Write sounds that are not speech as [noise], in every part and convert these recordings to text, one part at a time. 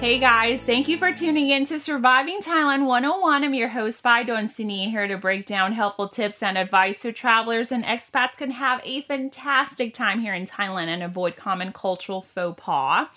Hey guys, thank you for tuning in to Surviving Thailand 101. I'm your host, Bai Sini, here to break down helpful tips and advice so travelers and expats can have a fantastic time here in Thailand and avoid common cultural faux pas.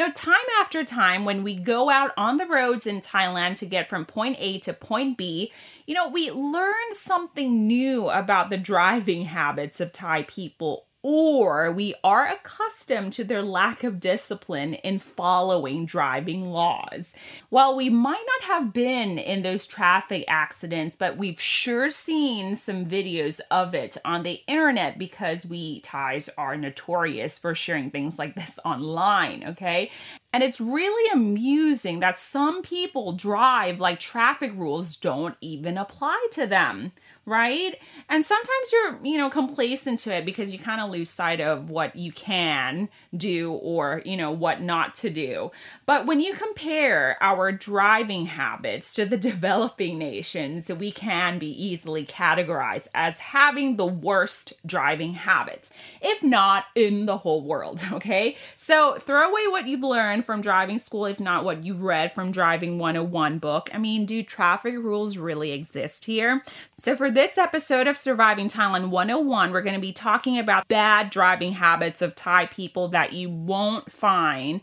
Now, time after time, when we go out on the roads in Thailand to get from point A to point B, you know, we learn something new about the driving habits of Thai people or we are accustomed to their lack of discipline in following driving laws. While we might not have been in those traffic accidents, but we've sure seen some videos of it on the internet because we Thais are notorious for sharing things like this online, okay? And it's really amusing that some people drive like traffic rules don't even apply to them right? And sometimes you're, you know, complacent to it because you kind of lose sight of what you can do or, you know, what not to do. But when you compare our driving habits to the [laughs] developing nations, we can be easily categorized as having the worst driving habits, if not in the whole world, [laughs] okay? So throw away what you've learned from driving school, if not what you've read from Driving 101 book. I mean, do traffic rules really exist here? So for this episode of Surviving Thailand 101, we're going to be talking about bad driving habits of Thai people that you won't find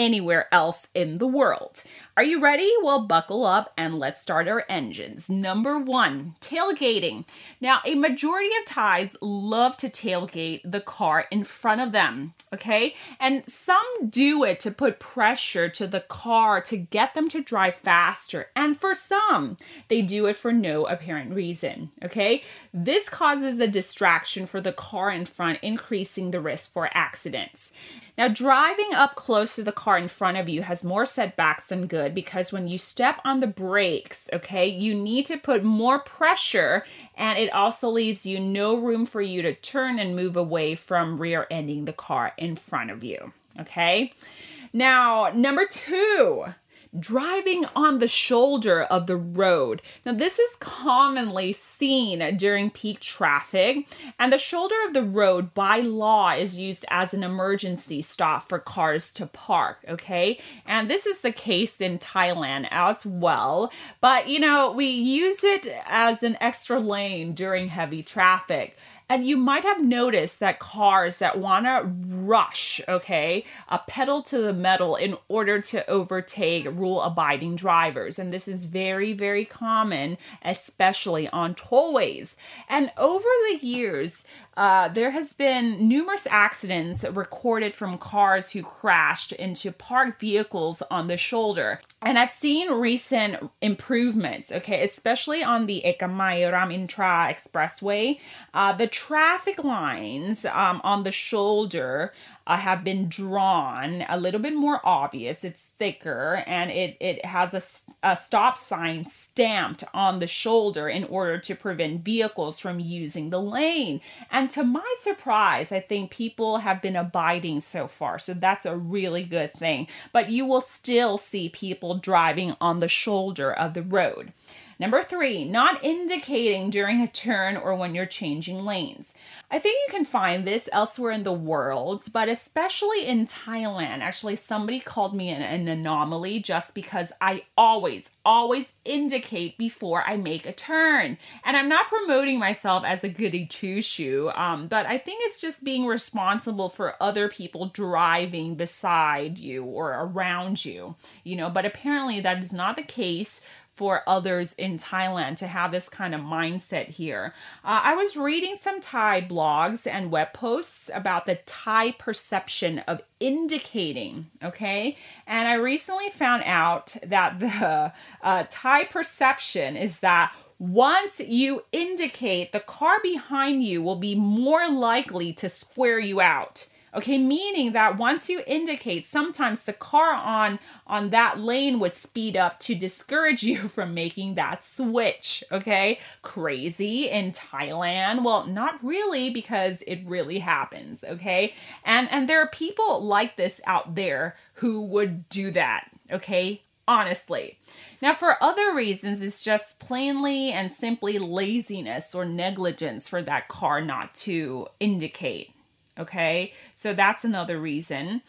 anywhere else in the world. Are you ready? Well, buckle up and let's start our engines. Number one, tailgating. Now, a majority of Thais love to tailgate the car in front of them, okay? And some do it to put pressure to the car to get them to drive faster. And for some, they do it for no apparent reason, okay? This causes a distraction for the car in front, increasing the risk for accidents. Now, driving up close to the car in front of you has more setbacks than good because when you step on the brakes, okay, you need to put more pressure and it also leaves you no room for you to turn and move away from rear ending the car in front of you, okay? Now, number two, driving on the shoulder of the road. Now, this is commonly seen during peak traffic, and the shoulder of the road by law is used as an emergency stop for cars to park, okay? And this is the case in Thailand as well, but you know, we use it as an extra lane during heavy traffic. And you might have noticed that cars that want to rush, okay, a pedal to the metal in order to overtake rule abiding drivers. And this is very, very common, especially on tollways. And over the years, uh, there has been numerous accidents recorded from cars who crashed into parked vehicles on the shoulder. And I've seen recent improvements, okay, especially on the Ekamai Ramintra Expressway. Uh, the traffic lines um, on the shoulder uh, have been drawn a little bit more obvious. It's thicker and it, it has a, a stop sign stamped on the shoulder in order to prevent vehicles from using the lane. And to my surprise, I think people have been abiding so far. So that's a really good thing. But you will still see people driving on the shoulder of the road. Number three, not indicating during a turn or when you're changing lanes. I think you can find this elsewhere in the world, but especially in Thailand. Actually, somebody called me an, an anomaly just because I always, always indicate before I make a turn. And I'm not promoting myself as a goody two shoe, um, but I think it's just being responsible for other people driving beside you or around you, you know. But apparently, that is not the case for others in Thailand to have this kind of mindset here. Uh, I was reading some Thai blogs and web posts about the Thai perception of indicating, okay? And I recently found out that the uh, Thai perception is that once you indicate, the car behind you will be more likely to square you out okay meaning that once you indicate sometimes the car on on that lane would speed up to discourage [laughs] you from making that switch okay? Crazy in thailand. Well not really because it really happens okay? And and there are people like this out there who would do that okay? Honestly. Now, for other reasons, it's just plainly and simply laziness or negligence for that car not to indicate. Okay, so that's another reason.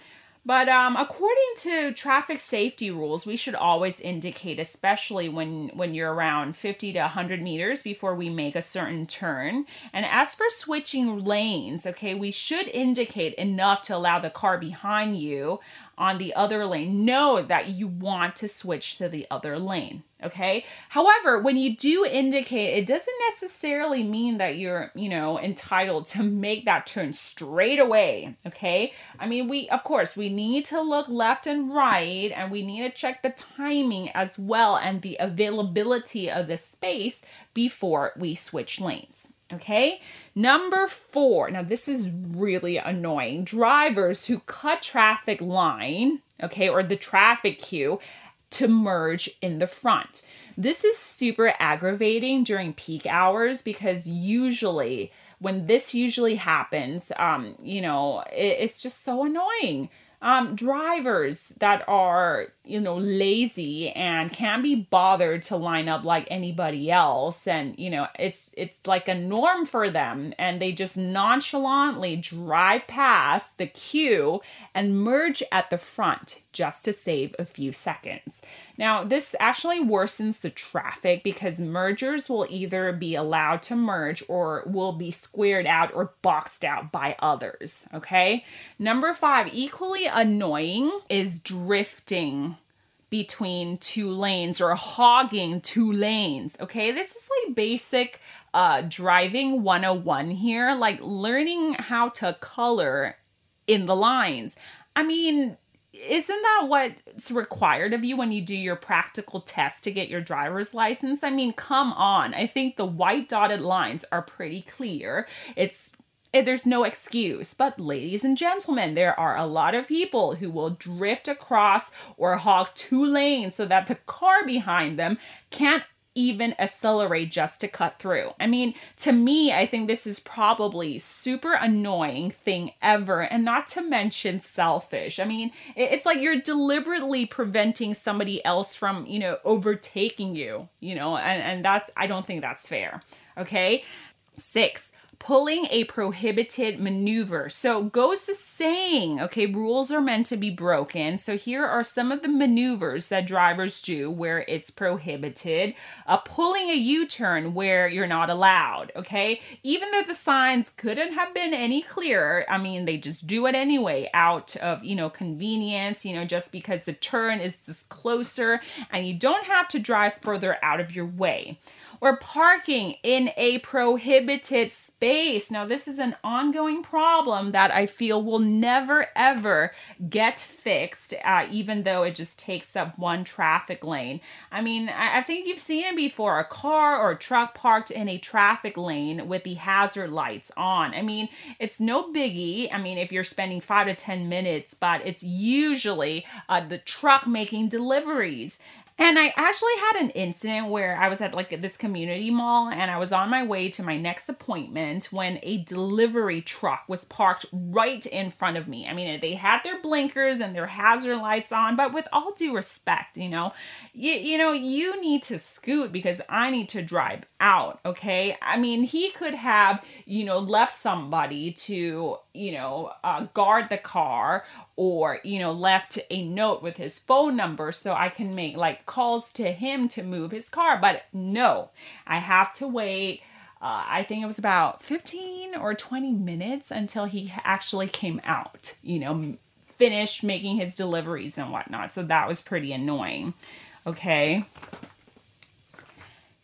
But um, according to traffic safety rules, we should always indicate, especially when when you're around 50 to 100 meters before we make a certain turn. And as for switching lanes, okay, we should indicate enough to allow the car behind you on the other lane know that you want to switch to the other lane. Okay. However, when you do indicate, it doesn't necessarily mean that you're, you know, entitled to make that turn straight away. Okay. I mean, we, of course, we need to look left and right and we need to check the timing as well and the availability of the space before we switch lanes. Okay. Number four. Now, this is really annoying. Drivers who cut traffic line, okay, or the traffic queue to merge in the front. This is super aggravating during peak hours because usually when this usually happens, um, you know, it, it's just so annoying um, drivers that are you know lazy and can't be bothered to line up like anybody else. And you know it's it's like a norm for them. And they just nonchalantly drive past the queue and merge at the front just to save a few seconds. Now this actually worsens the traffic because mergers will either be allowed to merge or will be squared out or boxed out by others okay? Number five equally annoying is drifting between two lanes or hogging two lanes. Okay, this is like basic uh, driving 101 here, like learning how to color in the lines. I mean, isn't that what's required of you when you do your practical test to get your driver's license? I mean, come on. I think the white dotted lines are pretty clear. It's Eh, there's no excuse. But, ladies and gentlemen, there are a lot of people who will drift across or hog two lanes so that the car behind them can't even accelerate just to cut through. I mean, to me, I think this is probably super annoying thing ever and not to mention selfish. I mean, it's like you're deliberately preventing somebody else from, you know, overtaking you, you know, and and that's I don't think that's fair. Okay? 6 pulling a prohibited maneuver. So goes the saying, okay, rules are meant to be broken. So here are some of the maneuvers that drivers do where it's prohibited. Uh, pulling a U-turn where you're not allowed, okay? Even though the signs couldn't have been any clearer, I mean, they just do it anyway out of, you know, convenience, you know, just because the turn is just closer and you don't have to drive further out of your way or parking in a prohibited space. Now, this is an ongoing problem that I feel will never ever get fixed, uh, even though it just takes up one traffic lane. I mean, I, I think you've seen it before a car or a truck parked in a traffic lane with the hazard lights on. I mean, it's no biggie. I mean, if you're spending five to 10 minutes, but it's usually uh, the truck making deliveries. And I actually had an incident where I was at like this community mall and I was on my way to my next appointment when a delivery truck was parked right in front of me. I mean, they had their blinkers and their hazard lights on, but with all due respect, you know, you, you know, you need to scoot because I need to drive out, okay? I mean, he could have, you know, left somebody to, you know, uh, guard the car or you know left a note with his phone number so I can make like calls to him to move his car but no I have to wait uh, I think it was about 15 or 20 minutes until he actually came out you know finished making his deliveries and whatnot so that was pretty annoying okay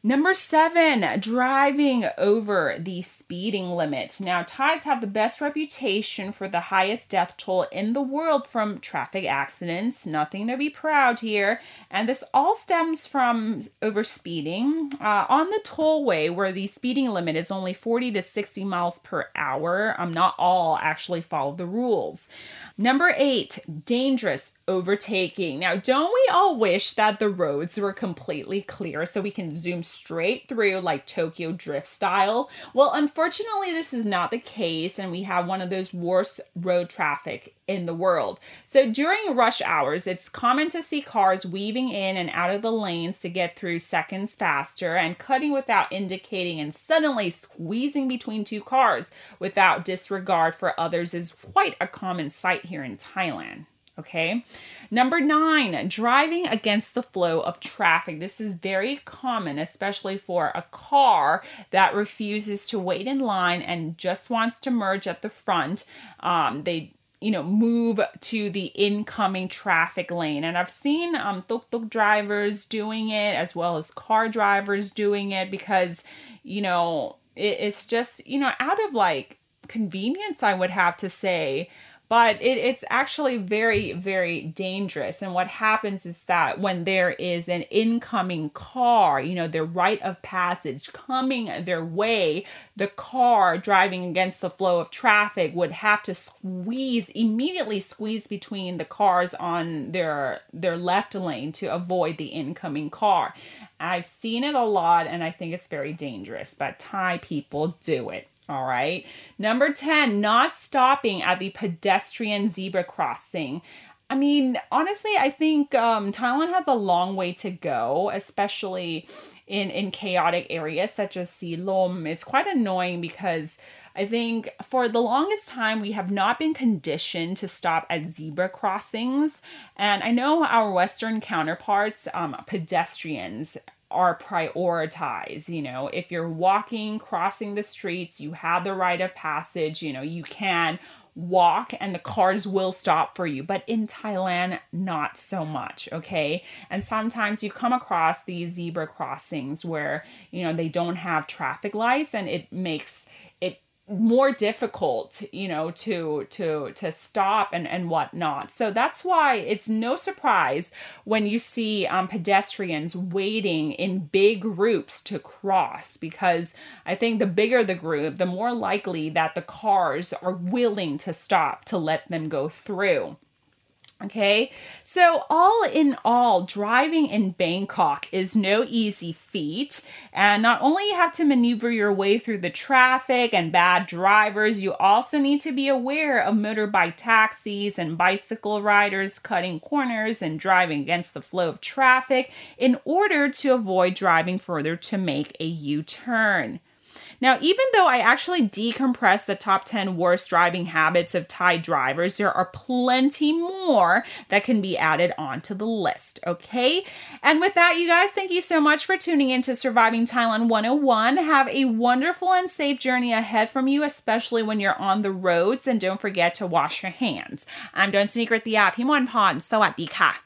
Number seven, driving over the speeding limit. Now, Thais have the best reputation for the highest death toll in the world from traffic accidents. Nothing to be proud here. And this all stems from overspeeding. Uh, on the tollway, where the speeding limit is only 40 to 60 miles per hour, um, not all actually follow the rules. Number eight, dangerous overtaking. Now, don't we all wish that the roads were completely clear so we can zoom straight through like Tokyo Drift style? Well, unfortunately, this is not the case, and we have one of those worst road traffic in the world. So during rush hours, it's common to see cars weaving in and out of the lanes to get through seconds faster and cutting without indicating and suddenly squeezing between two cars without disregard for others is quite a common sight here in Thailand. Okay. Number nine, driving against the flow of traffic. This is very common, especially for a car that refuses to wait in line and just wants to merge at the front. Um, they you know move to the incoming traffic lane and i've seen um tuk tuk drivers doing it as well as car drivers doing it because you know it, it's just you know out of like convenience i would have to say but it, it's actually very very dangerous. And what happens is that when there is an incoming car you know their right of passage coming their way the car driving against the flow of traffic would have to squeeze immediately squeeze between the cars on their their left lane to avoid the incoming car. I've seen it a lot and i think it's very dangerous but thai people do it all right. Number 10, not stopping at the pedestrian zebra crossing. I mean, honestly, I think um, Thailand has a long way to go, especially in, in chaotic areas such as Silom. It's quite annoying because I think for the longest time we have not been conditioned to stop at zebra crossings. And I know our Western counterparts, um, pedestrians, are prioritized. You know, if you're walking, crossing the streets, you have the right of passage, you know, you can walk and the cars will stop for you. But in Thailand, not so much, okay? And sometimes you come across these zebra crossings where, you know, they don't have traffic lights and it makes more difficult you know to to to stop and and whatnot. So that's why it's no surprise when you see um, pedestrians waiting in big groups to cross because i think the bigger the group the more likely that the cars are willing to stop to let them go through Okay, so all in all, driving in Bangkok is no easy feat. And not only you have to maneuver your way through the traffic and bad drivers, you also need to be aware of motorbike taxis and bicycle riders cutting corners and driving against the flow of traffic in order to avoid driving further to make a U turn. Now, even though I actually decompressed the top 10 worst driving habits of Thai drivers, there are plenty more that can be added onto the list, okay? And with that, you guys, thank you so much for tuning in to Surviving Thailand 101. Have a wonderful and safe journey ahead from you, especially when you're on the roads, and don't forget to wash your hands. I'm Dawn Sneaker at the app. Himon Pon. Sawadee ka.